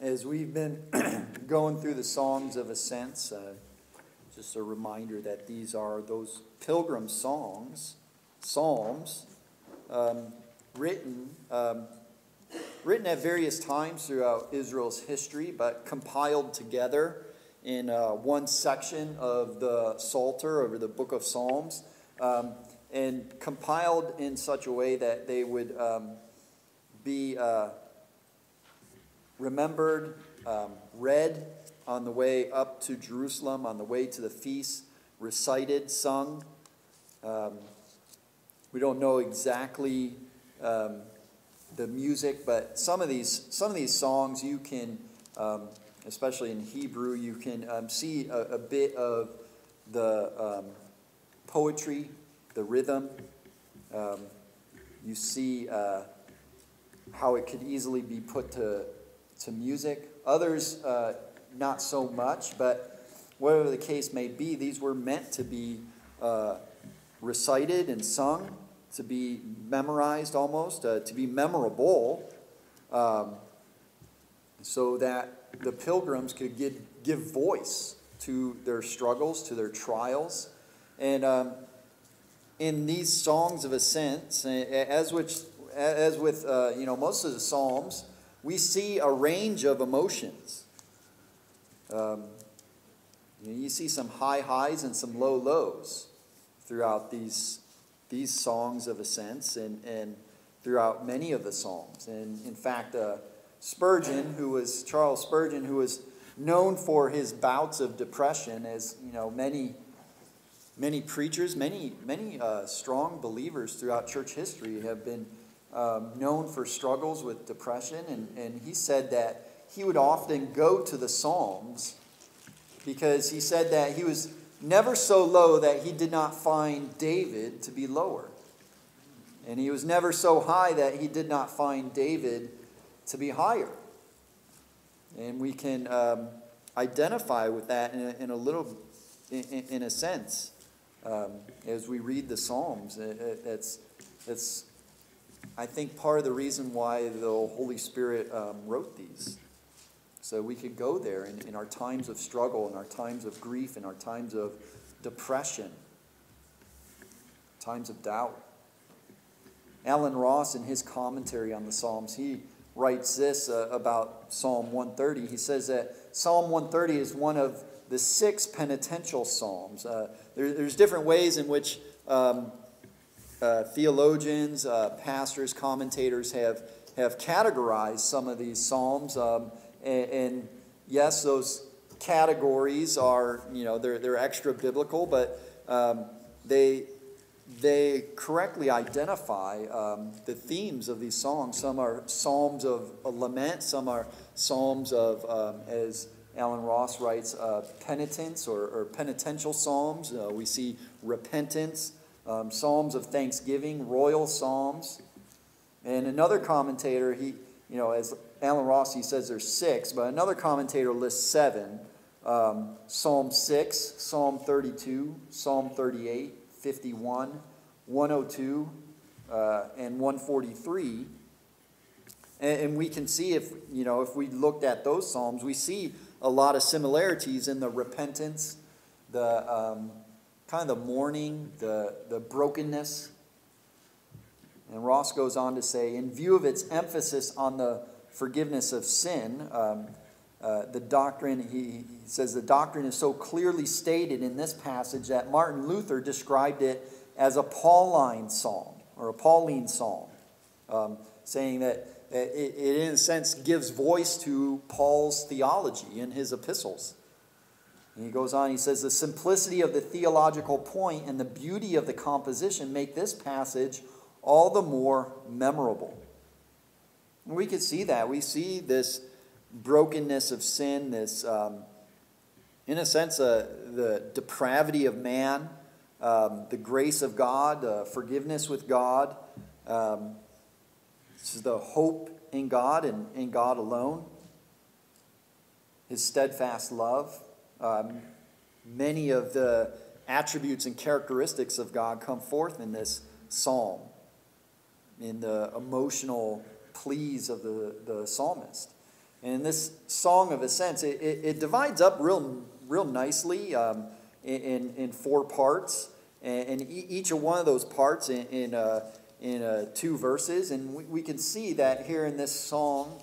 as we've been going through the Psalms of Ascents, uh, just a reminder that these are those pilgrim songs, psalms, um, written, um, written at various times throughout Israel's history, but compiled together in uh, one section of the Psalter over the book of Psalms, um, and compiled in such a way that they would um, be. Uh, remembered, um, read on the way up to Jerusalem, on the way to the feast, recited, sung. Um, we don't know exactly um, the music, but some of these some of these songs you can, um, especially in Hebrew, you can um, see a, a, bit of the um, poetry, the rhythm. you see uh, how it could easily be put to to music, others uh, not so much, but whatever the case may be, these were meant to be uh, recited and sung, to be memorized almost, uh, to be memorable, um, so that the pilgrims could give, give voice to their struggles, to their trials. And um, in these songs of ascent, as, which, as with uh, you know, most of the Psalms, we see a range of emotions. Um, you see some high highs and some low lows throughout these, these songs of ascents and, and throughout many of the psalms. And in fact, uh, Spurgeon, who was Charles Spurgeon, who was known for his bouts of depression, as you know, many many preachers, many many uh, strong believers throughout church history have been um, known for struggles with depression, and, and he said that he would often go to the Psalms because he said that he was never so low that he did not find David to be lower. And he was never so high that he did not find David to be higher. And we can um, identify with that in a, in a little, in, in, a sense, um, as we read the Psalms. It, it, it's, it's I think part of the reason why the Holy Spirit um, wrote these. So we could go there in, in our times of struggle, in our times of grief, in our times of depression, times of doubt. Allen Ross, in his commentary on the Psalms, he writes this uh, about Psalm 130. He says that Psalm 130 is one of the six penitential psalms. Uh, there, there's different ways in which um, uh, theologians, uh, pastors, commentators have, have categorized some of these psalms. Um, and, and, yes, those categories are, you know, they're, they're extra biblical, but um, they, they correctly identify um, the themes of these songs. Some are psalms of lament, some are psalms of, um, as Allen Ross writes, uh, penitence or, or, penitential psalms. Uh, we see repentance um, psalms of thanksgiving, royal psalms. And another commentator, he, you know, as Allen Ross, he says there's six, but another commentator lists seven. Um, Psalm 6, Psalm 32, Psalm 38, 51, 102, uh, and 143. And, and we can see if, you know, if we looked at those Psalms, we see a lot of similarities in the repentance, the um, kind of the mourning, the, the brokenness. And Ross goes on to say, in view of its emphasis on the forgiveness of sin, um, uh, the doctrine, he, he, says, the doctrine is so clearly stated in this passage that Martin Luther described it as a Pauline psalm or a Pauline psalm, um, saying that it, it, in a sense, gives voice to Paul's theology in his epistles. And he goes on, he says, The simplicity of the theological point and the beauty of the composition make this passage all the more memorable. And we could see that. We see this brokenness of sin, this, um, in a sense, uh, the depravity of man, um, the grace of God, uh, forgiveness with God. Um, this is the hope in God and in God alone. His steadfast love. Um, many of the attributes and characteristics of God come forth in this psalm, in the emotional pleas of the, the psalmist. And in this Song of Ascents, it, it, it divides up real, real nicely um, in, in four parts. And, and, each of one of those parts in, in, uh, in uh, two verses. And we, we, can see that here in this song,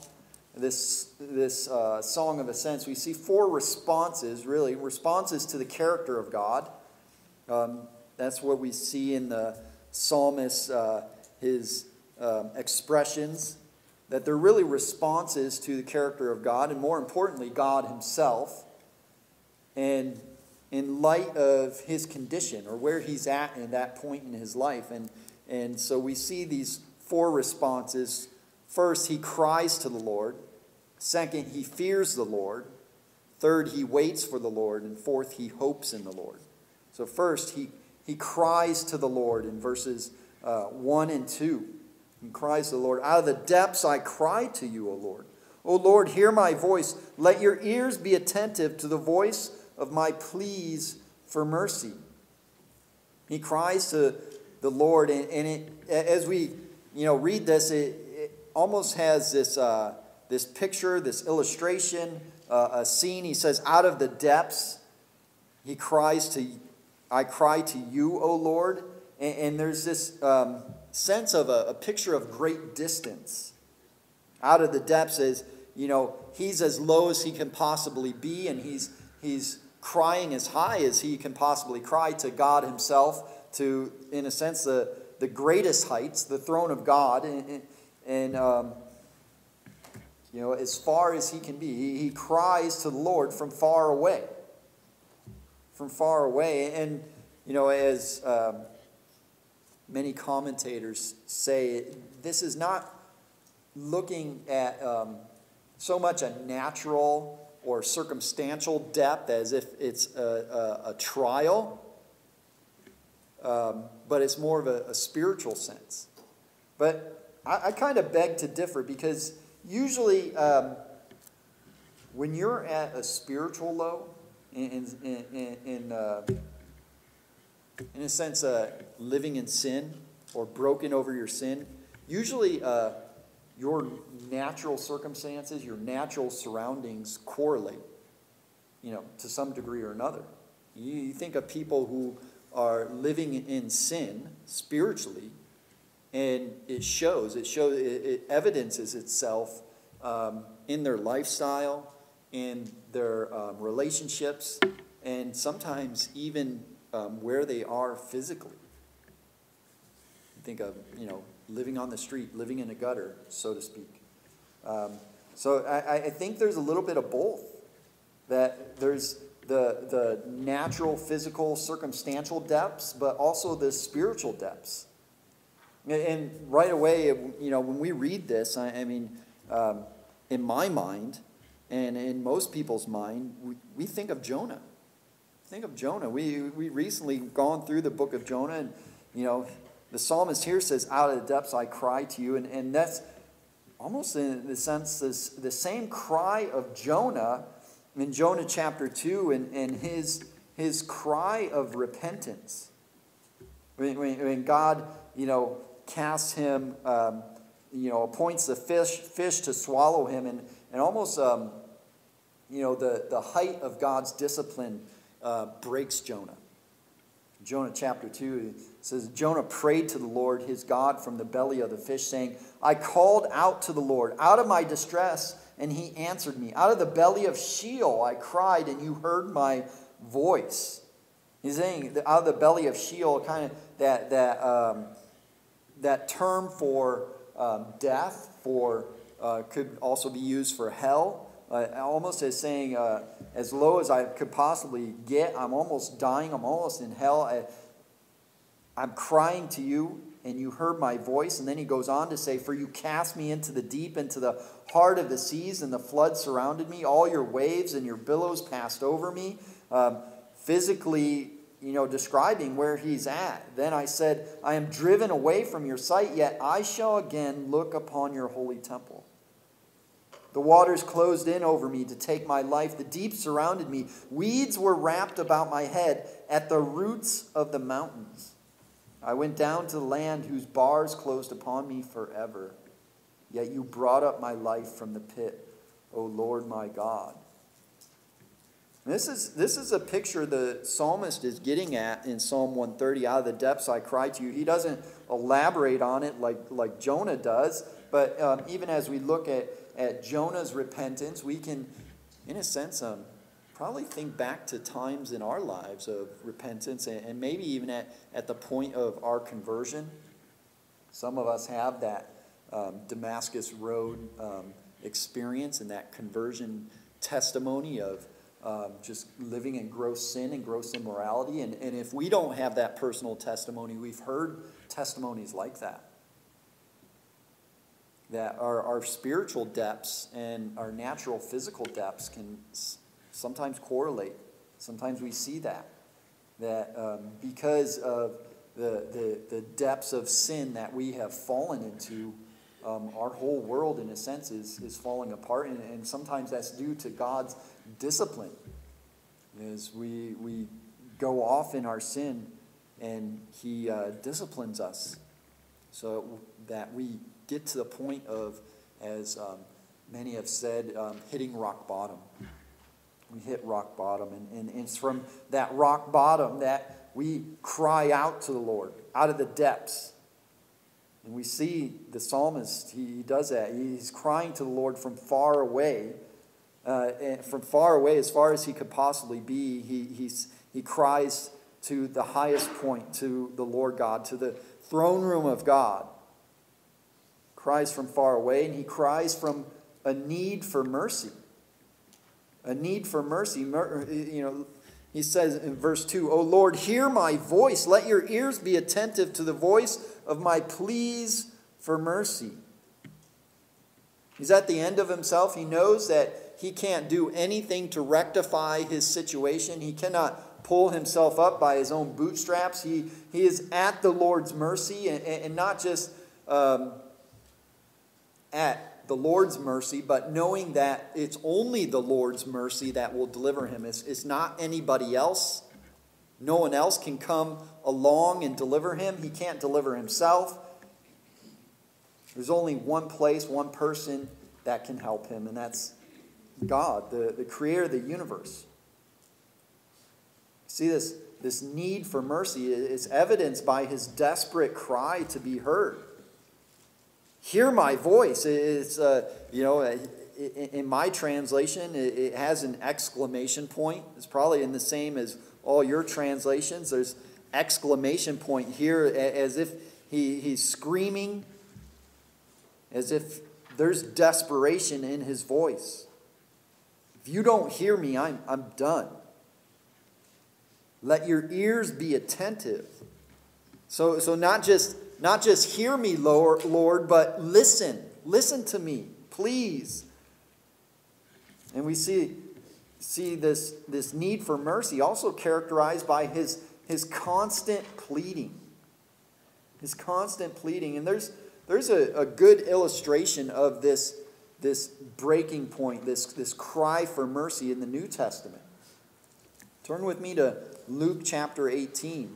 this, this uh, Song of Ascents, we see four responses, really, responses to the character of God. Um, that's what we see in the psalmist, uh, his um, expressions, that they're really responses to the character of God, and more importantly, God Himself. And in light of his condition or where he's at in that point in his life. And, and so we see these four responses. First, he cries to the Lord. Second, he fears the Lord. Third, he waits for the Lord. And fourth, he hopes in the Lord. So, first, he, he cries to the Lord in verses uh, 1 and 2. He cries to the Lord, Out of the depths I cry to you, O Lord. O Lord, hear my voice. Let your ears be attentive to the voice of my pleas for mercy. He cries to the Lord, and, and it, as we you know read this, it, it almost has this uh, this picture, this illustration, uh, a scene. He says, "Out of the depths, he cries to, I cry to you, O Lord." And, and there's this um, sense of a, a picture of great distance. Out of the depths is, you know, he's as low as he can possibly be, and he's he's crying as high as he can possibly cry to God himself, to, in a sense, the, the greatest heights, the throne of God, and, and um, you know, as far as he can be. He, he cries to the Lord from far away. From far away. And, you know, as um, many commentators say, this is not looking at um, so much a natural or circumstantial depth as if it's a, a, a trial, um, but it's more of a, a spiritual sense. But I, I kind of beg to differ because usually um, when you're at a spiritual low, in, in, in, in, uh, in a sense, uh, living in sin or broken over your sin, usually uh, your natural circumstances, your natural surroundings correlate, you know, to some degree or another. You, you think of people who are living in sin spiritually, and it shows. It shows. It, it evidences itself um, in their lifestyle, in their um, relationships, and sometimes even um, where they are physically. Think of you know living on the street, living in a gutter, so to speak. Um, so I, I think there's a little bit of both. That there's the, the natural, physical, circumstantial depths, but also the spiritual depths. And right away, you know, when we read this, I, I mean, um, in my mind, and in most people's mind, we, we think of Jonah. Think of Jonah. We we recently gone through the book of Jonah, and you know, the psalmist here says, Out of the depths I cry to you. And, and that's almost in the sense this, the same cry of Jonah in Jonah chapter 2 and, and his, his cry of repentance. When, when, when God, you know, casts him, um, you know, appoints the fish, fish to swallow him, and, and almost, um, you know, the, the height of God's discipline uh, breaks Jonah. Jonah chapter 2 says, Jonah prayed to the Lord his God from the belly of the fish, saying, I called out to the Lord out of my distress, and he answered me. Out of the belly of Sheol I cried, and you heard my voice. He's saying out of the belly of Sheol, kind of that, that, um, that term for um, death, for uh, could also be used for hell uh, almost as saying, uh, as low as I could possibly get, I'm almost dying, I'm almost in hell. I, I'm crying to you, and you heard my voice. And then he goes on to say, For you cast me into the deep, into the heart of the seas, and the flood surrounded me. All your waves and your billows passed over me. Um, physically, you know, describing where he's at. Then I said, I am driven away from your sight, yet I shall again look upon your holy temple. The waters closed in over me to take my life. The deep surrounded me. Weeds were wrapped about my head at the roots of the mountains. I went down to the land whose bars closed upon me forever. Yet you brought up my life from the pit, O Lord my God. This is, this is a picture the psalmist is getting at in Psalm 130. Out of the depths I cry to you. He doesn't elaborate on it like, like Jonah does, but um, even as we look at, at Jonah's repentance, we can, in a sense, um, probably think back to times in our lives of repentance and, and maybe even at, at the point of our conversion. Some of us have that um, Damascus Road um, experience and that conversion testimony of um, just living in gross sin and gross immorality. And, and if we don't have that personal testimony, we've heard testimonies like that. That our, our spiritual depths and our natural physical depths can sometimes correlate. Sometimes we see that. That um, because of the, the, the depths of sin that we have fallen into, um, our whole world, in a sense, is, is falling apart. And, and sometimes that's due to God's discipline. As we, we go off in our sin and He uh, disciplines us so that we get to the point of, as um, many have said, um, hitting rock bottom. We hit rock bottom. And, and it's from that rock bottom that we cry out to the Lord out of the depths. And we see the psalmist, he does that. He's crying to the Lord from far away uh, from far away, as far as he could possibly be, he, he's, he cries to the highest point, to the Lord God, to the throne room of God. Cries from far away, and he cries from a need for mercy. A need for mercy. You know, he says in verse 2, O Lord, hear my voice. Let your ears be attentive to the voice of my pleas for mercy. He's at the end of himself. He knows that he can't do anything to rectify his situation. He cannot pull himself up by his own bootstraps. He, he is at the Lord's mercy, and, and not just um, at the Lord's mercy, but knowing that it's only the Lord's mercy that will deliver him. It's, it's not anybody else. No one else can come along and deliver him. He can't deliver himself. There's only one place, one person that can help him, and that's God, the, the creator of the universe. See, this, this need for mercy is evidenced by his desperate cry to be heard. Hear my voice. It's, uh, you know, in my translation, it has an exclamation point. It's probably in the same as all your translations. There's exclamation point here as if he, he's screaming, as if there's desperation in his voice. If you don't hear me, I'm, I'm done. Let your ears be attentive. So, so not just not just hear me, Lord, Lord, but listen. Listen to me, please. And we see, see this, this need for mercy also characterized by his, his constant pleading. His constant pleading. And there's, there's a, a good illustration of this this breaking point, this, this cry for mercy in the New Testament. Turn with me to Luke chapter 18.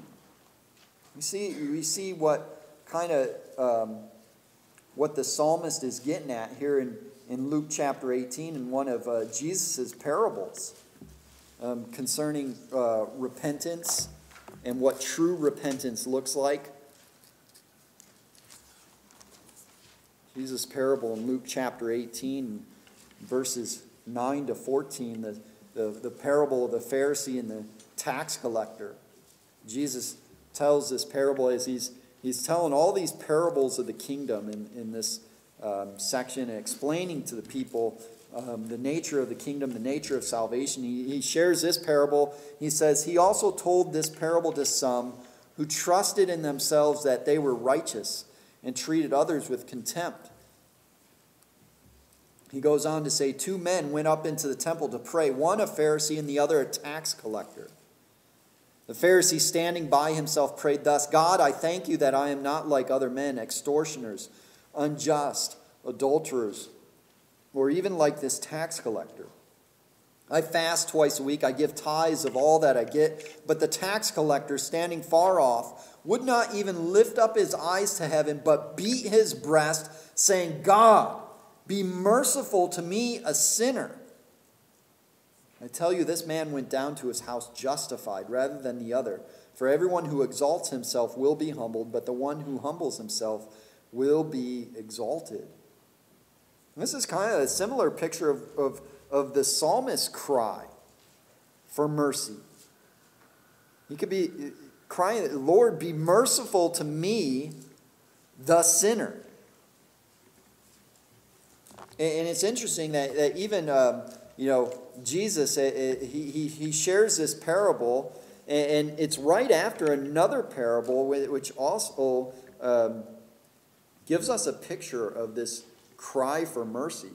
We see, we see what kind of um, what the psalmist is getting at here in, in Luke chapter 18 in one of uh, Jesus' parables um, concerning uh, repentance and what true repentance looks like. Jesus' parable in Luke chapter 18, verses 9 to 14, the, the, the parable of the Pharisee and the tax collector. Jesus tells this parable as he's, he's telling all these parables of the kingdom in, in this um, section and explaining to the people um, the nature of the kingdom, the nature of salvation. He, he shares this parable. He says, He also told this parable to some who trusted in themselves that they were righteous and treated others with contempt. He goes on to say, Two men went up into the temple to pray, one a Pharisee and the other a tax collector. The Pharisee, standing by himself, prayed thus God, I thank you that I am not like other men, extortioners, unjust, adulterers, or even like this tax collector. I fast twice a week. I give tithes of all that I get. But the tax collector, standing far off, would not even lift up his eyes to heaven, but beat his breast, saying, God, be merciful to me, a sinner. I tell you, this man went down to his house justified rather than the other. For everyone who exalts himself will be humbled, but the one who humbles himself will be exalted. And this is kind of a similar picture of, of, of the psalmist's cry for mercy. He could be crying, Lord, be merciful to me, the sinner. And it's interesting that, that even, um, you know, Jesus, uh, uh, he, he, he shares this parable, and it's right after another parable, which also um, gives us a picture of this cry for mercy.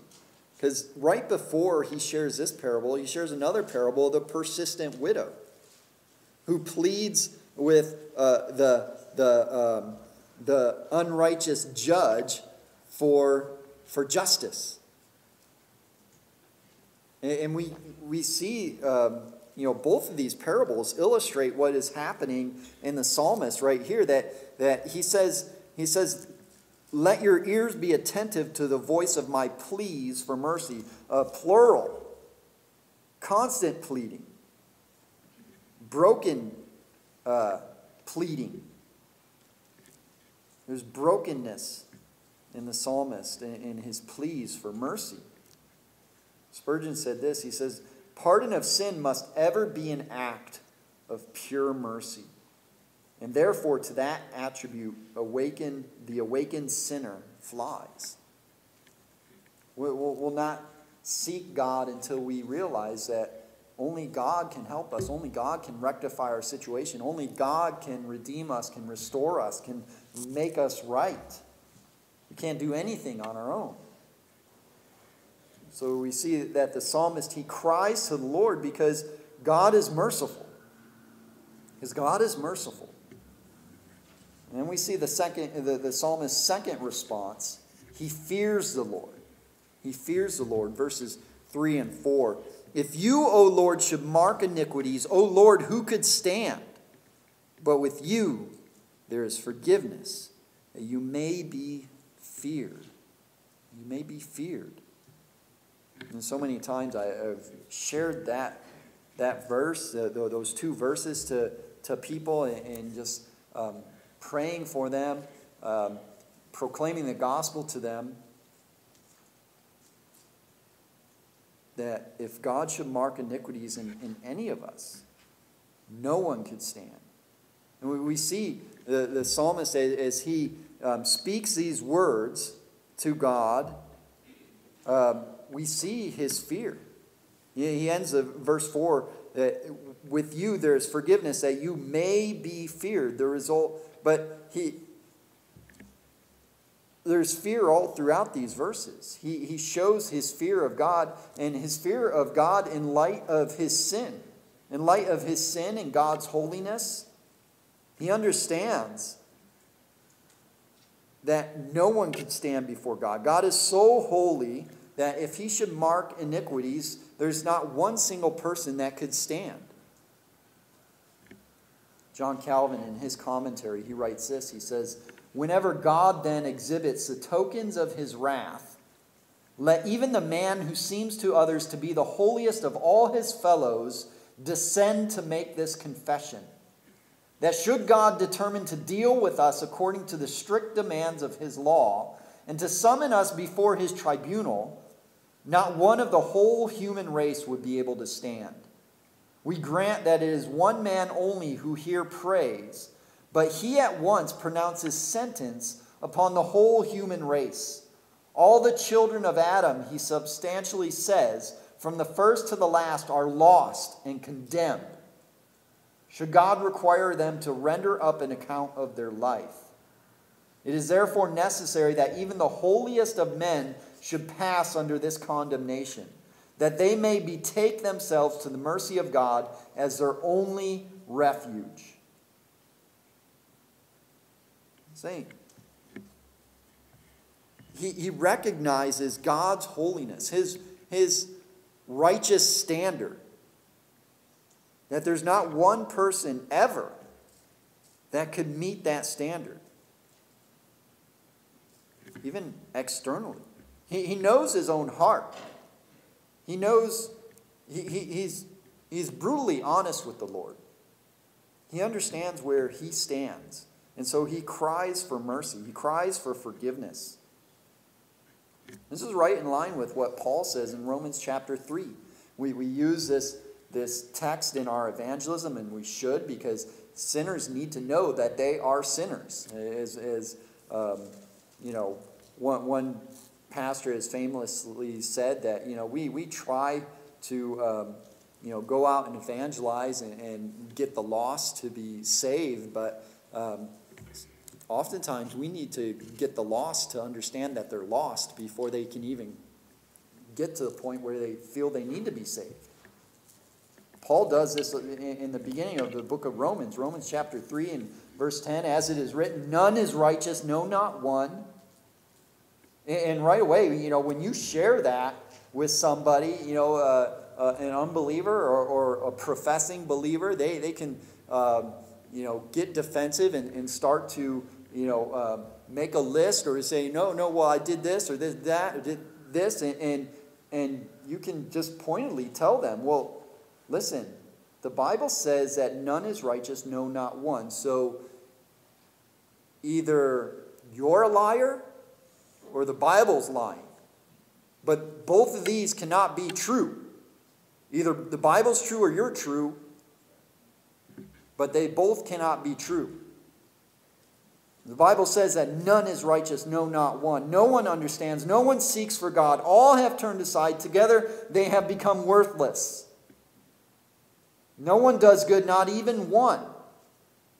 Because right before he shares this parable, he shares another parable the persistent widow who pleads with uh, the, the, um, the unrighteous judge for, for justice. And, and we, we see, um, you know, both of these parables illustrate what is happening in the psalmist right here. That, that he says, he says, let your ears be attentive to the voice of my pleas for mercy. Uh, plural, constant pleading, broken uh, pleading. There's brokenness in the psalmist in, his pleas for mercy. Spurgeon said this He says, Pardon of sin must ever be an act of pure mercy. And therefore, to that attribute, awaken, the awakened sinner flies. We'll, we'll not seek God until we realize that only God can help us. Only God can rectify our situation. Only God can redeem us, can restore us, can make us right. We can't do anything on our own. So we see that the psalmist, he cries to the Lord because God is merciful. Because God is merciful. And then we see the second the, the psalmist's second response. He fears the Lord. He fears the Lord. Verses 3 and 4. If you, O Lord, should mark iniquities, O Lord, who could stand? But with you there is forgiveness, that you may be feared. You may be feared. And so many times I have shared that, that verse, those two verses to, to people and, and just um, praying for them, um, proclaiming the gospel to them. That if God should mark iniquities in, in any of us, no one could stand. And we, we see the, the psalmist as, he um, speaks these words to God. Um, we see his fear. Yeah, he ends of verse 4 that with you there is forgiveness that you may be feared. The result, but he there's fear all throughout these verses. He, he shows his fear of God and his fear of God in light of his sin. In light of his sin and God's holiness, he understands that no one can stand before God. God is so holy that if he should mark iniquities, there's not one single person that could stand. John Calvin, in his commentary, he writes this He says, Whenever God then exhibits the tokens of his wrath, let even the man who seems to others to be the holiest of all his fellows descend to make this confession that should God determine to deal with us according to the strict demands of his law, and to summon us before his tribunal, not one of the whole human race would be able to stand. We grant that it is one man only who here prays, but he at once pronounces sentence upon the whole human race. All the children of Adam, he substantially says, from the first to the last, are lost and condemned. Should God require them to render up an account of their life? It is therefore necessary that even the holiest of men should pass under this condemnation, that they may betake themselves to the mercy of God as their only refuge. Saying, he, he recognizes God's holiness, his, his righteous standard. That there's not one person ever that could meet that standard, even externally. He, he knows his own heart. He knows he, he, he's, he's brutally honest with the Lord. He understands where he stands. And so he cries for mercy, he cries for forgiveness. This is right in line with what Paul says in Romans chapter 3. We, we use this, this text in our evangelism, and we should because sinners need to know that they are sinners. As, as um, you know, one, one pastor has famously said that, you know, we, we try to, um, you know, go out and evangelize and, and, get the lost to be saved, but um, oftentimes we need to get the lost to understand that they're lost before they can even get to the point where they feel they need to be saved. Paul does this in the beginning of the book of Romans, Romans chapter 3 and verse 10. As it is written, none is righteous, no, not one. And right away, you know, when you share that with somebody, you know, uh, uh, an unbeliever or, or, a professing believer, they, they can, um, you know, get defensive and, and start to, you know, uh, make a list or say, no, no, well, I did this or did that or did this. And, and, and you can just pointedly tell them, well, Listen, the Bible says that none is righteous, no, not one. So either you're a liar or the Bible's lying. But both of these cannot be true. Either the Bible's true or you're true, but they both cannot be true. The Bible says that none is righteous, no, not one. No one understands, no one seeks for God. All have turned aside. Together they have become worthless. No one does good, not even one.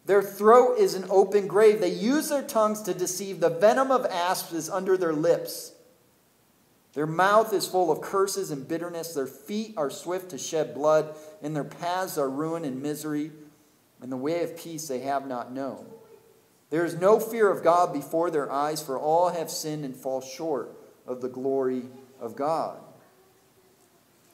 Their throat is an open grave. They use their tongues to deceive. The venom of asps is under their lips. Their mouth is full of curses and bitterness. Their feet are swift to shed blood, and their paths are ruin and misery. And the way of peace they have not known. There is no fear of God before their eyes, for all have sinned and fall short of the glory of God.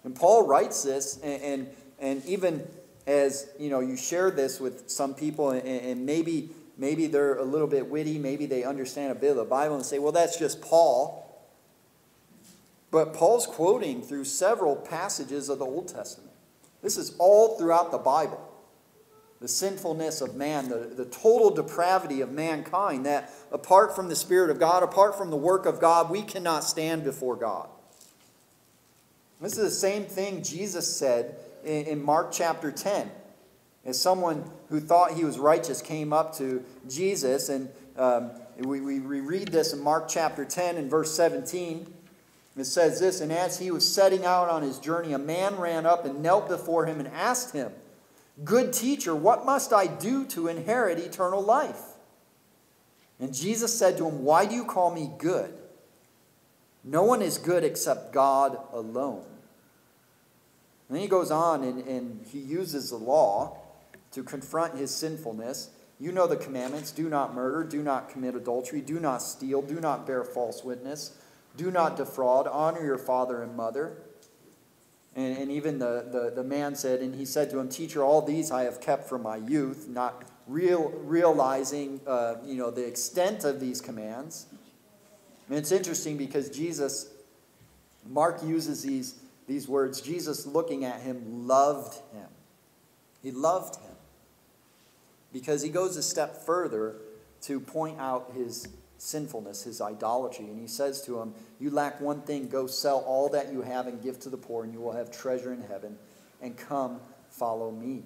And Paul writes this, and, and and even as you know, you share this with some people, and, and maybe maybe they're a little bit witty, maybe they understand a bit of the Bible and say, well, that's just Paul. But Paul's quoting through several passages of the Old Testament. This is all throughout the Bible. The sinfulness of man, the, the total depravity of mankind, that apart from the Spirit of God, apart from the work of God, we cannot stand before God. This is the same thing Jesus said in, in Mark chapter 10. As someone who thought he was righteous came up to Jesus, and um, we, we read this in Mark chapter 10 and verse 17. It says this And as he was setting out on his journey, a man ran up and knelt before him and asked him, Good teacher, what must I do to inherit eternal life? And Jesus said to him, Why do you call me good? No one is good except God alone. And then he goes on and, and he uses the law to confront his sinfulness. You know the commandments do not murder, do not commit adultery, do not steal, do not bear false witness, do not defraud, honor your father and mother. And, and even the, the, the man said, and he said to him, Teacher, all these I have kept from my youth, not real, realizing uh, you know, the extent of these commands. And it's interesting because Jesus, Mark uses these these words, Jesus looking at him loved him. He loved him because he goes a step further to point out his sinfulness, his idolatry. And he says to him, You lack one thing, go sell all that you have and give to the poor, and you will have treasure in heaven. And come, follow me.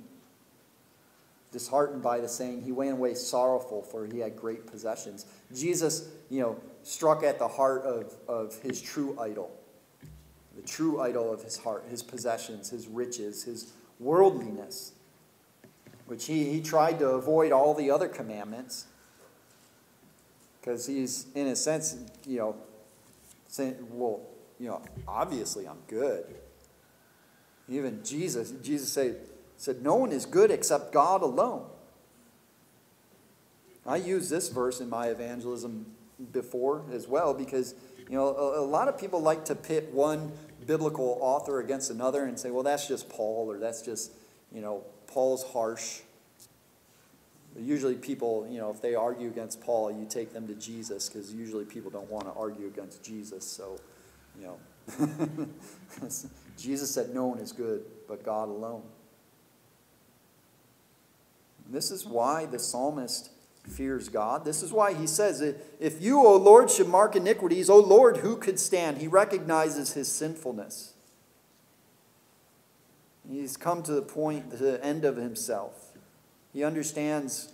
Disheartened by the saying, he went away sorrowful, for he had great possessions. Jesus, you know, struck at the heart of, of his true idol the true idol of his heart, his possessions, his riches, his worldliness, which he, he tried to avoid all the other commandments because he's, in a sense, you know, saying, well, you know, obviously I'm good. Even Jesus, Jesus said, said, No one is good except God alone. I use this verse in my evangelism before as well because you know a, a lot of people like to pit one biblical author against another and say, well, that's just Paul or that's just, you know, Paul's harsh. Usually, people, you know, if they argue against Paul, you take them to Jesus because usually people don't want to argue against Jesus. So, You know, Jesus said, No one is good but God alone. This is why the psalmist fears God. This is why he says, If you, O Lord, should mark iniquities, O Lord, who could stand? He recognizes his sinfulness. He's come to the point, the end of himself. He understands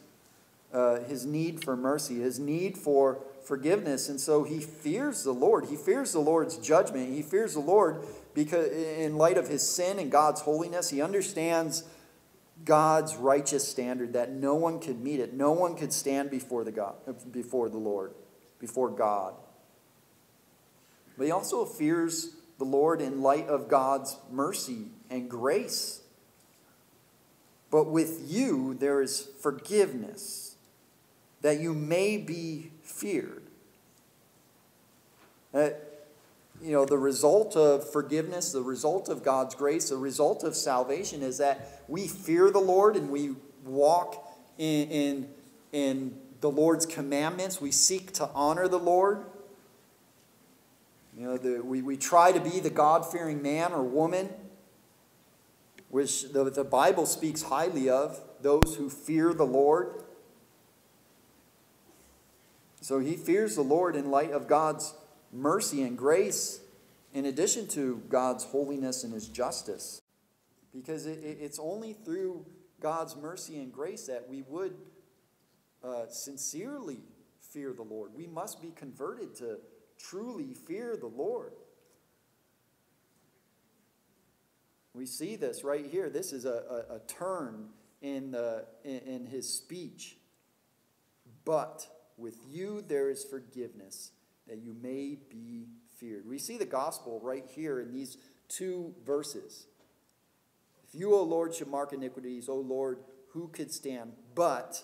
uh, his need for mercy, his need for forgiveness, and so he fears the Lord. He fears the Lord's judgment. He fears the Lord because, in light of his sin and God's holiness, he understands God's righteous standard that no one could meet it. No one could stand before the God, before the Lord, before God. But he also fears the Lord in light of God's mercy and grace. But with you there is forgiveness, that you may be feared. Uh, you know, the result of forgiveness, the result of God's grace, the result of salvation is that we fear the Lord and we walk in, in, in the Lord's commandments. We seek to honor the Lord. You know, the, we, we try to be the God fearing man or woman, which the, the Bible speaks highly of, those who fear the Lord. So he fears the Lord in light of God's mercy and grace in addition to God's holiness and his justice. Because it, it, it's only through God's mercy and grace that we would uh, sincerely fear the Lord. We must be converted to truly fear the Lord. We see this right here. This is a, a, a turn in, the, in, in his speech. But with you there is forgiveness that you may be feared. We see the gospel right here in these two verses. If you, O Lord, should mark iniquities, O Lord, who could stand? But,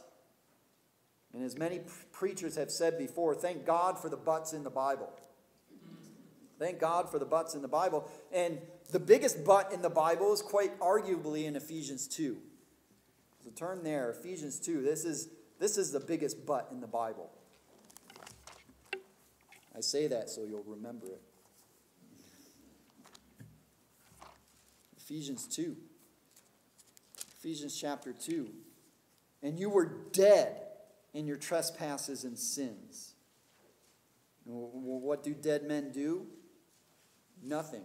and as many preachers have said before, thank God for the buts in the Bible. Thank God for the buts in the Bible. And the biggest but in the Bible is quite arguably in Ephesians 2. So turn there, Ephesians 2. This is, this is the biggest but in the Bible. I say that so you'll remember it. Ephesians 2. Ephesians chapter 2. And you were dead in your trespasses and sins. What do dead men do? Nothing.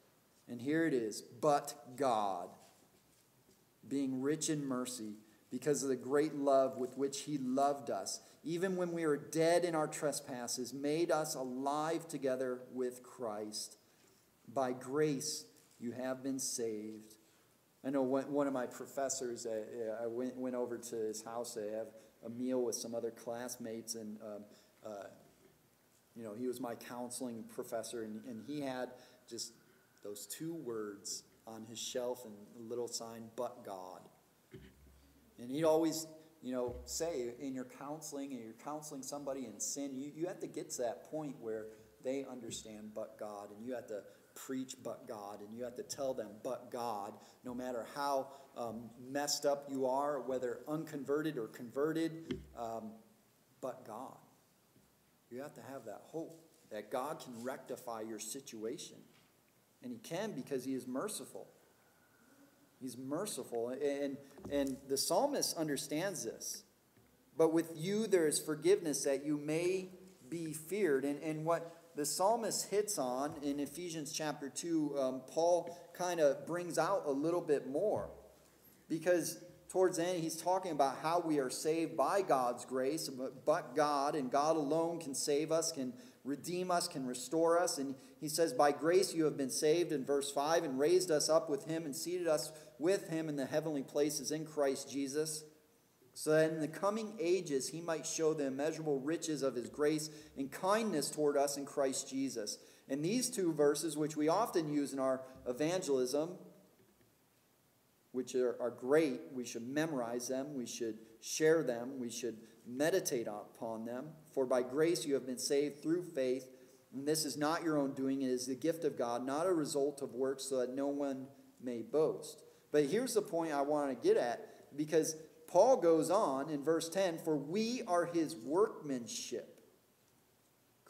And here it is, but God, being rich in mercy, because of the great love with which he loved us even when we were dead in our trespasses, made us alive together with Christ. By grace you have been saved. I know one of my professors, I went, went over to his house to have a meal with some other classmates, and um, uh, you know, he was my counseling professor, and, and he had just those two words on his shelf and a little sign, but God. And he'd always you know, say in your counseling and you're counseling somebody in sin, you, you have to get to that point where they understand but God, and you have to preach but God, and you have to tell them but God, no matter how um, messed up you are, whether unconverted or converted, um, but God. You have to have that hope that God can rectify your situation. And He can because He is merciful. He's merciful. And, and the psalmist understands this. But with you there is forgiveness that you may be feared. And, and what the psalmist hits on in Ephesians chapter 2, um, Paul kind of brings out a little bit more. Because towards the end, he's talking about how we are saved by God's grace, but God and God alone can save us, can redeem us, can restore us. And he says, By grace you have been saved in verse 5 and raised us up with him and seated us with him in the heavenly places in Christ Jesus, so that in the coming ages he might show the immeasurable riches of his grace and kindness toward us in Christ Jesus. and these two verses, which we often use in our evangelism, which are, are great, we should memorize them, we should share them, we should meditate upon them. For by grace you have been saved through faith, and this is not your own doing, it is the gift of God, not a result of works, so that no one may boast. But here's the point I want to get at, because Paul goes on in verse 10 For we are his workmanship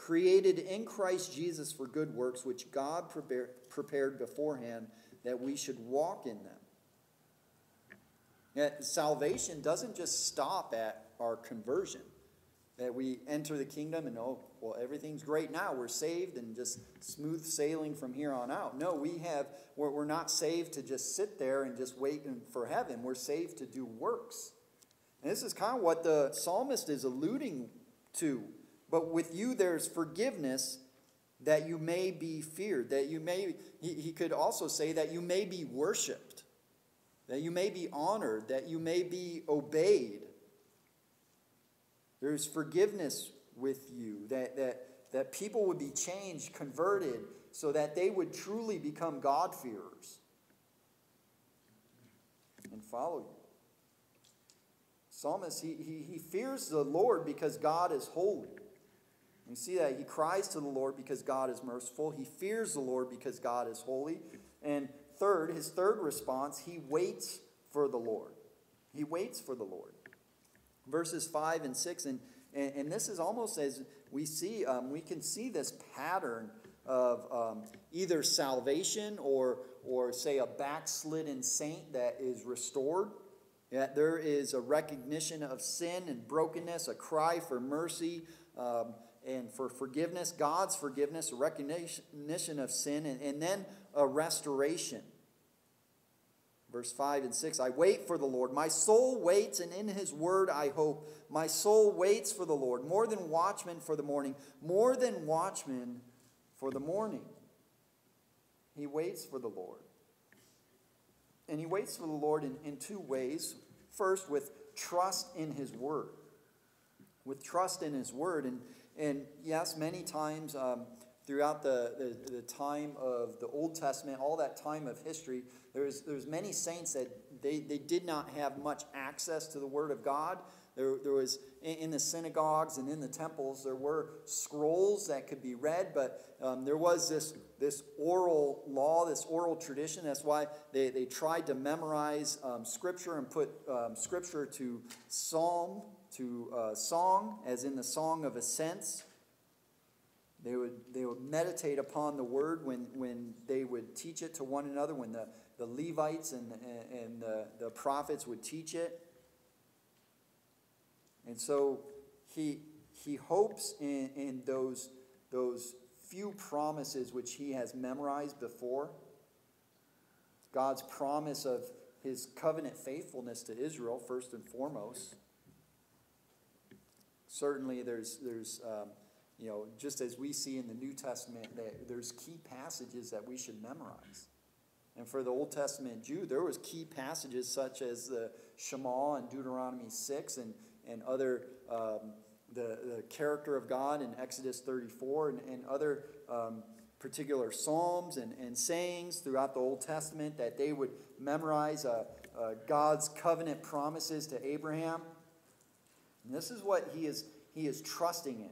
created in Christ Jesus for good works, which God prepared beforehand that we should walk in them. Salvation doesn't just stop at our conversion. That we enter the kingdom and oh, well, everything's great now. We're saved and just smooth sailing from here on out. No, we have, we're, we're not saved to just sit there and just wait for heaven. We're saved to do works. And this is kind of what the psalmist is alluding to but with you there's forgiveness that you may be feared, that you may, he, he could also say that you may be worshiped, that you may be honored, that you may be obeyed. There's forgiveness with you, that, that, that people would be changed, converted, so that they would truly become God-fearers and follow you. Psalmist, he, he, he fears the Lord because God is holy. You see that he cries to the Lord because God is merciful. He fears the Lord because God is holy. And third, his third response, he waits for the Lord. He waits for the Lord. Verses 5 and 6, and, and, and this is almost as we see, um, we can see this pattern of um, either salvation or, or, say, a backslidden saint that is restored. That there is a recognition of sin and brokenness, a cry for mercy. Um, and for forgiveness, God's forgiveness, a recognition of sin, and, and then a restoration. Verse 5 and 6 I wait for the Lord. My soul waits, and in his word I hope. My soul waits for the Lord, more than watchmen for the morning, more than watchmen for the morning. He waits for the Lord. And he waits for the Lord in, in two ways. First, with trust in his word. With trust in his word. And, and yes, many times um, throughout the, the, the, time of the Old Testament, all that time of history, there's, there's many saints that they, they did not have much access to the Word of God. There, there was in the synagogues and in the temples, there were scrolls that could be read, but um, there was this, this oral law, this oral tradition. That's why they, they tried to memorize um, Scripture and put um, Scripture to psalm to uh, song, as in the Song of Ascents. They would, they would meditate upon the word when, when they would teach it to one another, when the, the Levites and, and the, the prophets would teach it. And so he, he hopes in, in those, those few promises which he has memorized before. God's promise of his covenant faithfulness to Israel, first and foremost. Certainly, there's, there's um, you know, just as we see in the New Testament, that there's key passages that we should memorize. And for the Old Testament Jew, there was key passages such as the Shema and Deuteronomy 6 and, and other, um, the, the character of God in Exodus 34 and, and other um, particular psalms and, and sayings throughout the Old Testament that they would memorize uh, uh, God's covenant promises to Abraham and this is what he is, he is trusting in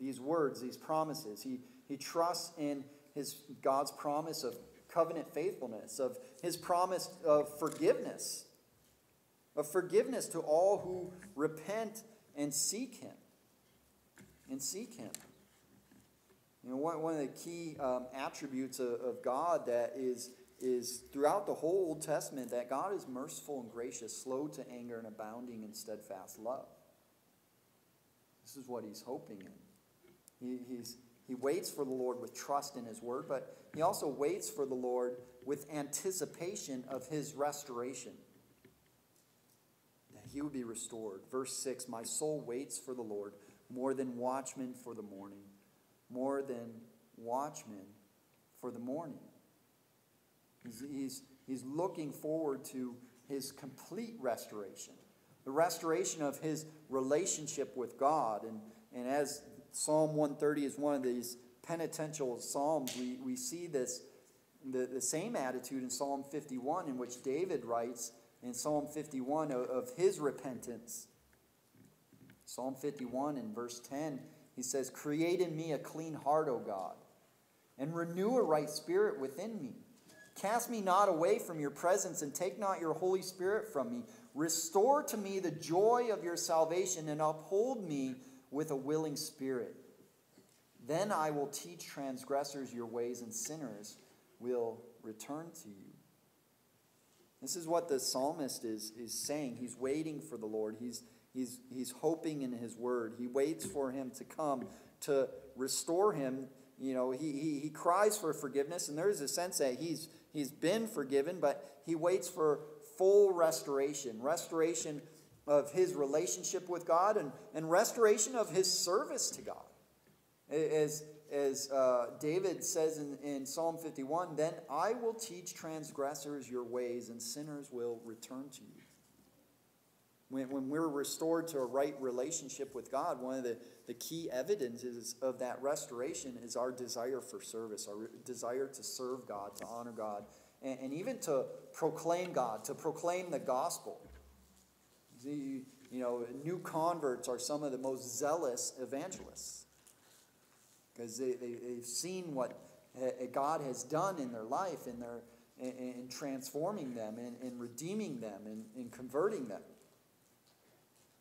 these words, these promises. He, he trusts in his, God's promise of covenant faithfulness, of his promise of forgiveness, of forgiveness to all who repent and seek him. And seek him. You know, one, one of the key um, attributes of, of God that is is throughout the whole Old Testament that God is merciful and gracious, slow to anger, and abounding in steadfast love. This is what he's hoping in. He, he's, he waits for the Lord with trust in his word, but he also waits for the Lord with anticipation of his restoration. That he would be restored. Verse 6 My soul waits for the Lord more than watchmen for the morning, more than watchmen for the morning. He's, he's, he's looking forward to his complete restoration, the restoration of his relationship with God. And, and as Psalm 130 is one of these penitential psalms, we, we see this the, the same attitude in Psalm 51, in which David writes in Psalm 51 of, of his repentance. Psalm 51 in verse 10, he says, Create in me a clean heart, O God, and renew a right spirit within me. Cast me not away from your presence, and take not your Holy Spirit from me. Restore to me the joy of your salvation, and uphold me with a willing spirit. Then I will teach transgressors your ways, and sinners will return to you. This is what the psalmist is, is saying. He's waiting for the Lord. He's, he's, he's hoping in his word. He waits for him to come to restore him. You know, he, he, he cries for forgiveness, and there's a sense that he's, he's been forgiven, but he waits for full restoration restoration of his relationship with God and, and restoration of his service to God. As, as uh, David says in, in Psalm 51, then I will teach transgressors your ways, and sinners will return to you. When, when we're restored to a right relationship with God, one of the, the key evidences of that restoration is our desire for service, our desire to serve God, to honor God, and, and even to proclaim God, to proclaim the gospel. The, you know, new converts are some of the most zealous evangelists because they, they, they've seen what eh, eh, God has done in their life, in, their, in, in transforming them, in, in redeeming them, in, in converting them.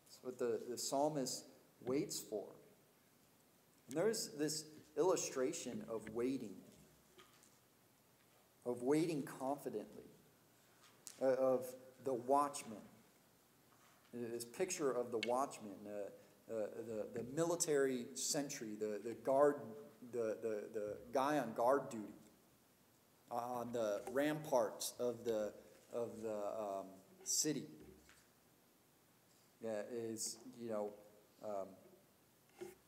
That's what the, the psalmist waits for. And there's this illustration of waiting, of waiting confidently, uh, of the watchman. This picture of the watchman. Uh, uh, the, the military sentry, the, the guard, the, the, the guy on guard duty on the ramparts of the, of the um, city. Yeah, is, you know, um,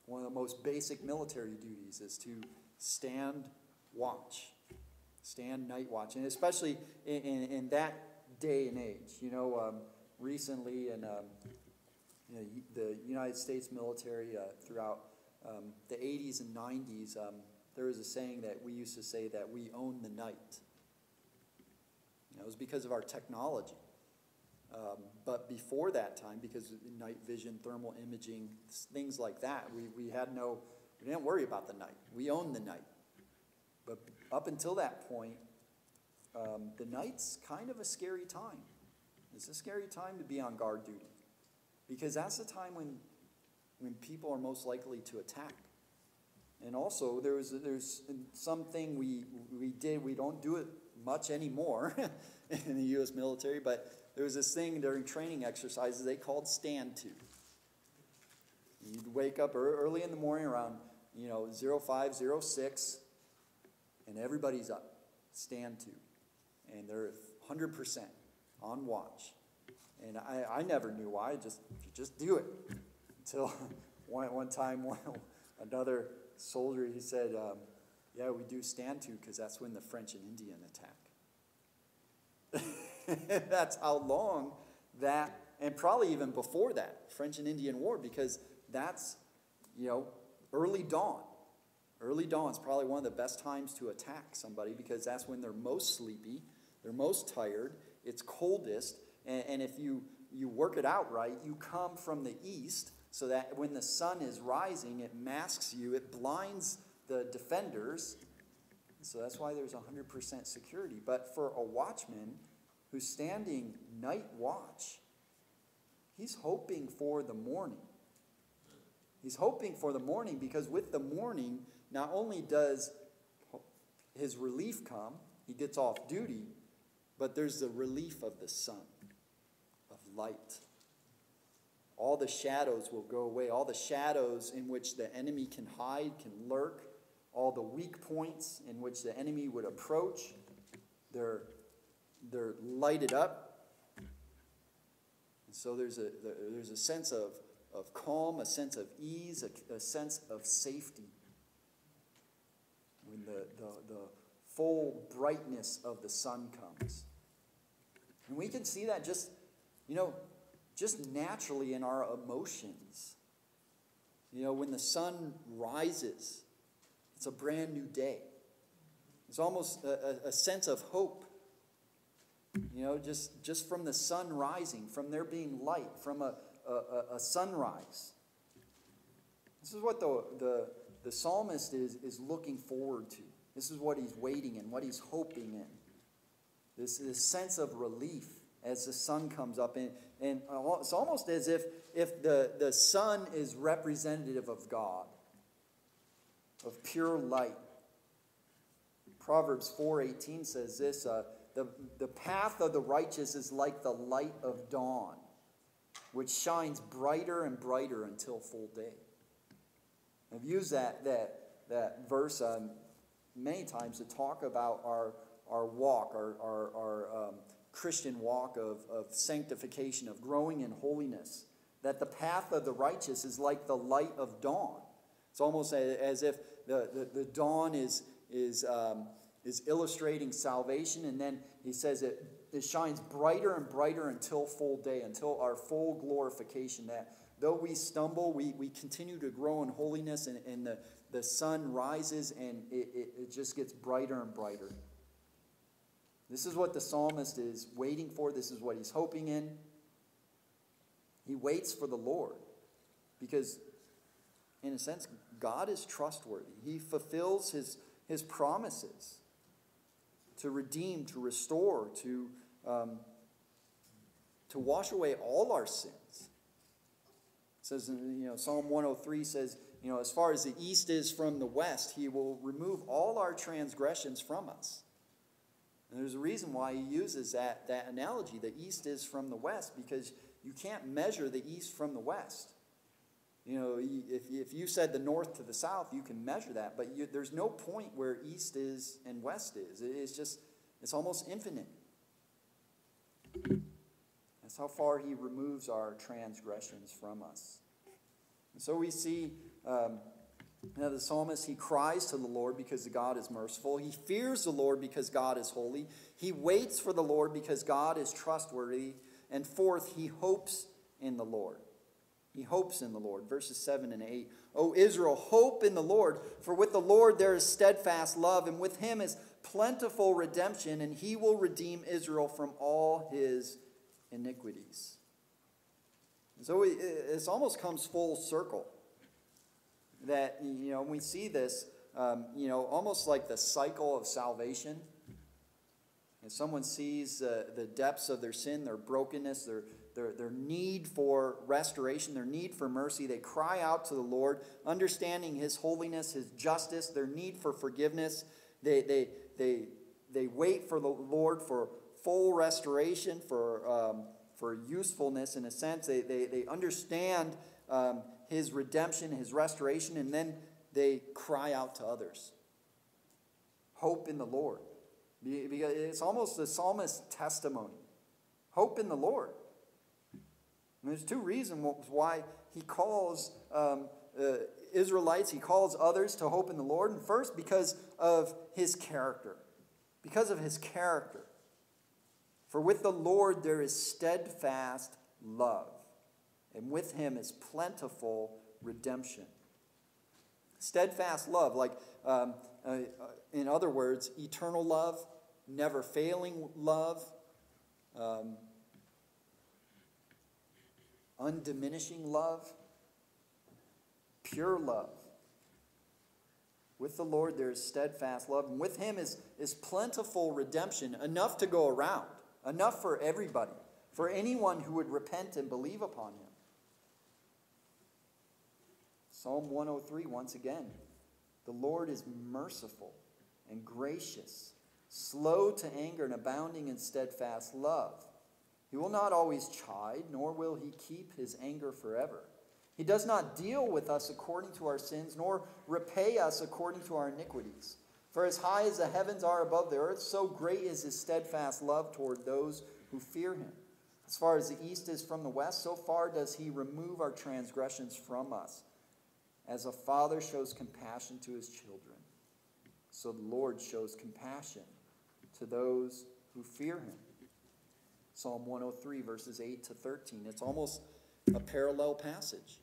one of the most basic military duties is to stand watch, stand night watch, and especially in, in, in that day and age. You know, um, recently, and um, you know, the United States military uh, throughout um, the 80s and 90s, um, there was a saying that we used to say that we own the night. You know, it was because of our technology. Um, but before that time, because night vision, thermal imaging, things like that, we, we had no, we didn't worry about the night. We owned the night. But up until that point, um, the night's kind of a scary time. It's a scary time to be on guard duty because that's the time when, when people are most likely to attack. And also, there was, there's something we, we did, we don't do it much anymore in the U.S. military, but there was this thing during training exercises they called stand to. You'd wake up early in the morning around, you know, 0506, and everybody's up, stand to. And they're 100% on watch. And I, I never knew why. Just just do it. Until one, one time, one, another soldier he said, um, "Yeah, we do stand to because that's when the French and Indian attack." that's how long that, and probably even before that, French and Indian War, because that's you know early dawn. Early dawn is probably one of the best times to attack somebody because that's when they're most sleepy, they're most tired, it's coldest, and, and if you, you work it out right, you come from the east so that when the sun is rising, it masks you, it blinds the defenders. So that's why there's 100% security. But for a watchman who's standing night watch, he's hoping for the morning. He's hoping for the morning because with the morning, not only does his relief come, he gets off duty, but there's the relief of the sun of light. All the shadows will go away, all the shadows in which the enemy can hide, can lurk, all the weak points in which the enemy would approach, they're, they're lighted up. And so there's a, there's a sense of, of calm, a sense of ease, a, a sense of safety. When the, the, the full brightness of the sun comes. And we can see that just you know, just naturally in our emotions. You know, when the sun rises, It's a brand new day. It's almost a, a, a sense of hope. You know, just, just from the sun rising, from there being light, from a, a, a sunrise. This is what the, the, the psalmist is, is looking forward to. This is what he's waiting in, what he's hoping in. This, this sense of relief as the sun comes up. And, and it's almost as if, if the, the sun is representative of God, of pure light. Proverbs 4.18 says this, uh, the, the path of the righteous is like the light of dawn, which shines brighter and brighter until full day. I've used that, that, that verse um, many times to talk about our, our walk, our, our, our um, Christian walk of, of sanctification, of growing in holiness. That the path of the righteous is like the light of dawn. It's almost as if the, the, the dawn is, is, um, is illustrating salvation, and then he says it, it shines brighter and brighter until full day, until our full glorification. That though we stumble, we, we continue to grow in holiness, and, and the, the sun rises and it, it, it just gets brighter and brighter. This is what the psalmist is waiting for, this is what he's hoping in. He waits for the Lord because, in a sense, God is trustworthy. He fulfills his, his promises to redeem, to restore, to, um, to wash away all our sins. It says, you know, Psalm 103 says, you know, as far as the east is from the west, he will remove all our transgressions from us. And there's a reason why he uses that, that analogy. The east is from the west because you can't measure the east from the west. You know, if, if you said the north to the south, you can measure that, but you, there's no point where east is and west is. It's just, it's almost infinite. That's how far he removes our transgressions from us. And so we see um, now, the psalmist, he cries to the Lord because God is merciful. He fears the Lord because God is holy. He waits for the Lord because God is trustworthy. And fourth, he hopes in the Lord. He hopes in the Lord. Verses 7 and 8. O Israel, hope in the Lord, for with the Lord there is steadfast love, and with him is plentiful redemption, and he will redeem Israel from all his iniquities. So it almost comes full circle that, you know, we see this, um, you know, almost like the cycle of salvation. If someone sees uh, the depths of their sin, their brokenness, their, their, their need for restoration, their need for mercy, they cry out to the Lord, understanding His holiness, His justice, their need for forgiveness. They, they, they, they wait for the Lord for full restoration, for, um, for usefulness in a sense. They, they, they understand um, his redemption, his restoration, and then they cry out to others. Hope in the Lord. Because it's almost the psalmist's testimony. Hope in the Lord. And there's two reasons why he calls um, uh, Israelites, he calls others to hope in the Lord. And first, because of his character. Because of his character. For with the Lord there is steadfast love and with him is plentiful redemption. Steadfast love, like um, uh, in other words, eternal love, never failing love, um, undiminishing love, pure love. With the Lord there is steadfast love, and with him is, is plentiful redemption, enough to go around, enough for everybody, for anyone who would repent and believe upon him. Psalm 103, once again. The Lord is merciful and gracious, slow to anger and abounding in steadfast love. He will not always chide, nor will he keep his anger forever. He does not deal with us according to our sins, nor repay us according to our iniquities. For as high as the heavens are above the earth, so great is his steadfast love toward those who fear him. As far as the east is from the west, so far does he remove our transgressions from us. As a father shows compassion to his children, so the Lord shows compassion to those who fear him. Psalm 103, verses 8 to 13. It's almost a parallel passage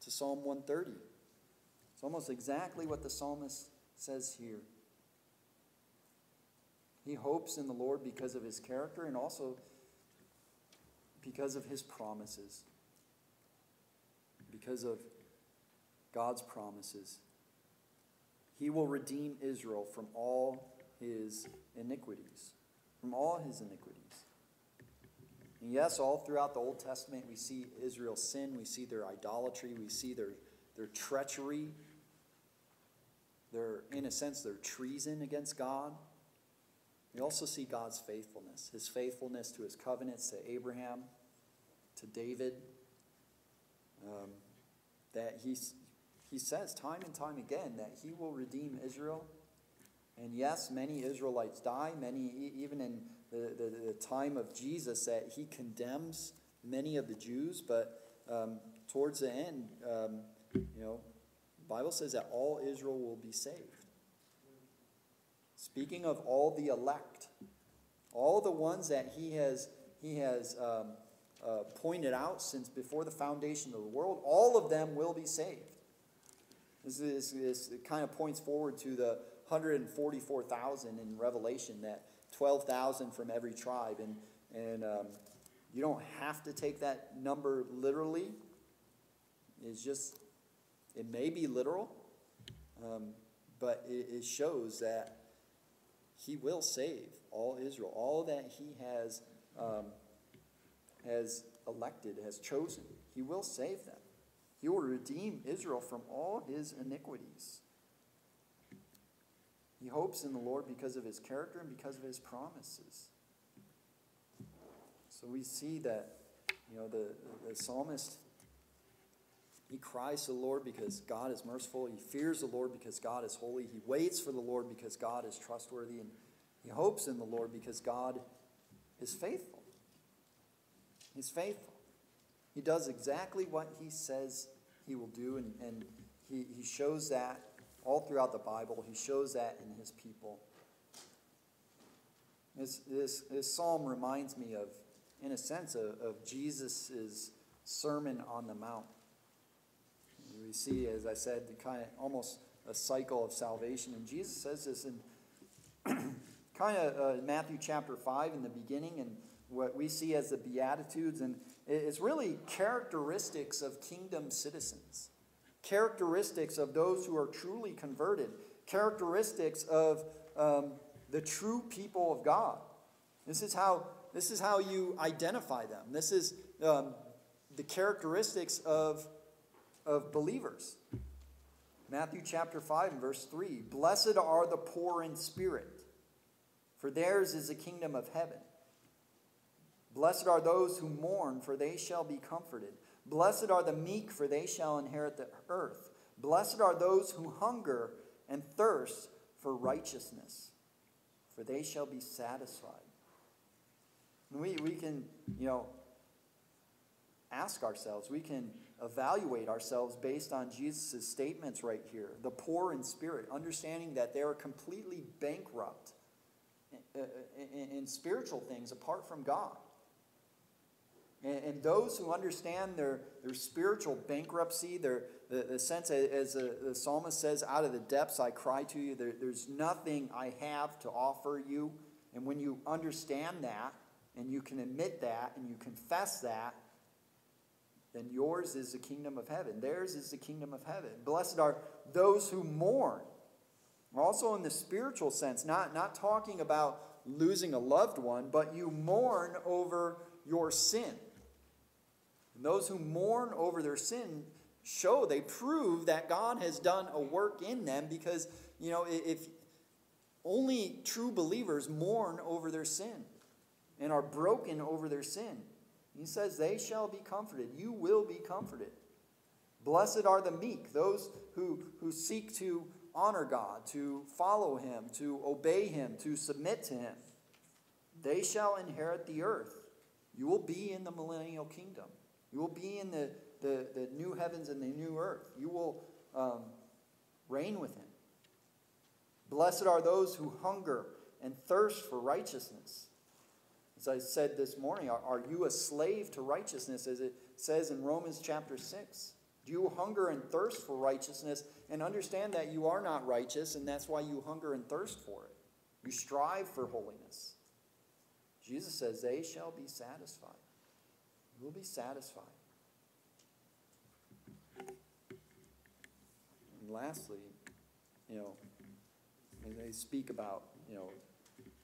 to Psalm 130. It's almost exactly what the psalmist says here. He hopes in the Lord because of his character and also because of his promises. Because of God's promises. He will redeem Israel from all his iniquities. From all his iniquities. And yes, all throughout the Old Testament, we see Israel's sin, we see their idolatry, we see their, their treachery, their, in a sense, their treason against God. We also see God's faithfulness, his faithfulness to his covenants to Abraham, to David. Um, that he, he says time and time again that he will redeem Israel. And yes, many Israelites die, many, even in the, the, the time of Jesus, that he condemns many of the Jews, but um, towards the end, um, you know, Bible says that all Israel will be saved. Speaking of all the elect, all the ones that he has, he has um, uh, pointed out since before the foundation of the world, all of them will be saved. This, is, this kind of points forward to the 144,000 in Revelation, that 12,000 from every tribe. And, and um, you don't have to take that number literally. It's just, it may be literal, um, but it, it shows that he will save all Israel, all that he has, um, has elected, has chosen. He will save them. He will redeem Israel from all his iniquities. He hopes in the Lord because of his character and because of his promises. So we see that, you know, the, the psalmist, he cries to the Lord because God is merciful. He fears the Lord because God is holy. He waits for the Lord because God is trustworthy. And he hopes in the Lord because God is faithful. He's faithful. He does exactly what he says he will do, and, and he, he shows that all throughout the Bible. He shows that in his people. This, this, this psalm reminds me of, in a sense, of, of Jesus' Sermon on the Mount. We see, as I said, the kind of almost a cycle of salvation. And Jesus says this in kind of uh, Matthew chapter 5 in the beginning, and what we see as the Beatitudes. And it's really characteristics of kingdom citizens characteristics of those who are truly converted, characteristics of um, the true people of God. This is how, this is how you identify them. This is um, the characteristics of, of believers. Matthew chapter 5 and verse 3 Blessed are the poor in spirit, for theirs is the kingdom of heaven. Blessed are those who mourn, for they shall be comforted. Blessed are the meek, for they shall inherit the earth. Blessed are those who hunger and thirst for righteousness, for they shall be satisfied. And we, we can, you know, ask ourselves, we can evaluate ourselves based on Jesus' statements right here. The poor in spirit, understanding that they are completely bankrupt in, in, in spiritual things apart from God. And, and those who understand their, their spiritual bankruptcy, their, the, the sense, as the, the psalmist says, out of the depths I cry to you, there, there's nothing I have to offer you. And when you understand that, and you can admit that, and you confess that, then yours is the kingdom of heaven. Theirs is the kingdom of heaven. Blessed are those who mourn. Also, in the spiritual sense, not, not talking about losing a loved one, but you mourn over your sin. And those who mourn over their sin show, they prove that God has done a work in them because, you know, if only true believers mourn over their sin and are broken over their sin. He says, They shall be comforted. You will be comforted. Blessed are the meek, those who, who seek to honor God, to follow Him, to obey Him, to submit to Him. They shall inherit the earth. You will be in the millennial kingdom. You will be in the, the, the new heavens and the new earth. You will um, reign with him. Blessed are those who hunger and thirst for righteousness. As I said this morning, are, are you a slave to righteousness, as it says in Romans chapter 6? Do you hunger and thirst for righteousness and understand that you are not righteous, and that's why you hunger and thirst for it. You strive for holiness. Jesus says, They shall be satisfied. Will be satisfied. And lastly, you know, they speak about, you know,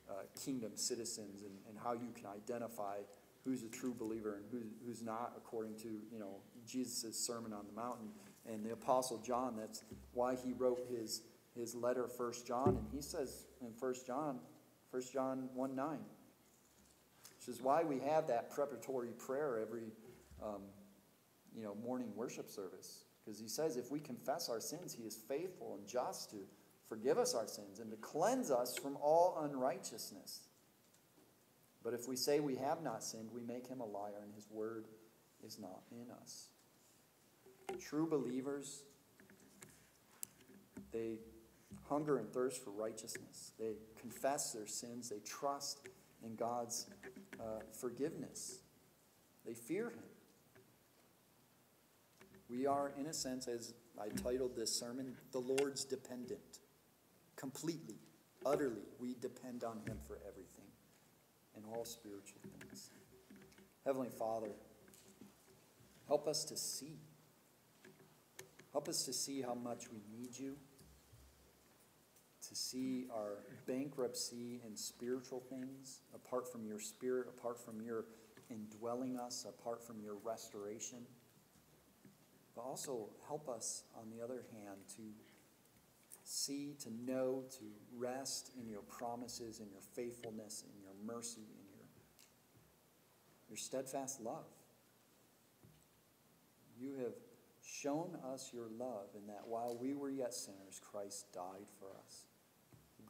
uh, kingdom citizens and, and how you can identify who's a true believer and who's, who's not according to, you know, Jesus' Sermon on the Mountain. And the Apostle John, that's why he wrote his, his letter, First John. And he says in First John, First John 1 9, which is why we have that preparatory prayer every, um, you know, morning worship service. Because he says if we confess our sins, he is faithful and just to forgive us our sins and to cleanse us from all unrighteousness. But if we say we have not sinned, we make him a liar, and his word is not in us. True believers, they hunger and thirst for righteousness. They confess their sins. They trust in God's uh, forgiveness. They fear him. We are, in a sense, as I titled this sermon, the Lord's dependent. Completely, utterly, we depend on Him for everything and all spiritual things. Heavenly Father, help us to see. Help us to see how much we need you, to see our bankruptcy in spiritual things, apart from your Spirit, apart from your indwelling us, apart from your restoration. But also help us, on the other hand, to see, to know, to rest in your promises, in your faithfulness, in your mercy, in your, your steadfast love. You have shown us your love in that while we were yet sinners, Christ died for us.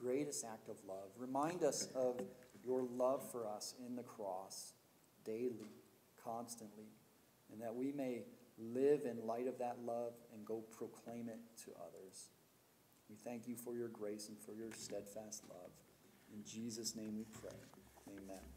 Greatest act of love. Remind us of your love for us in the cross daily, constantly, and that we may live in light of that love and go proclaim it to others. We thank you for your grace and for your steadfast love. In Jesus' name we pray. Amen.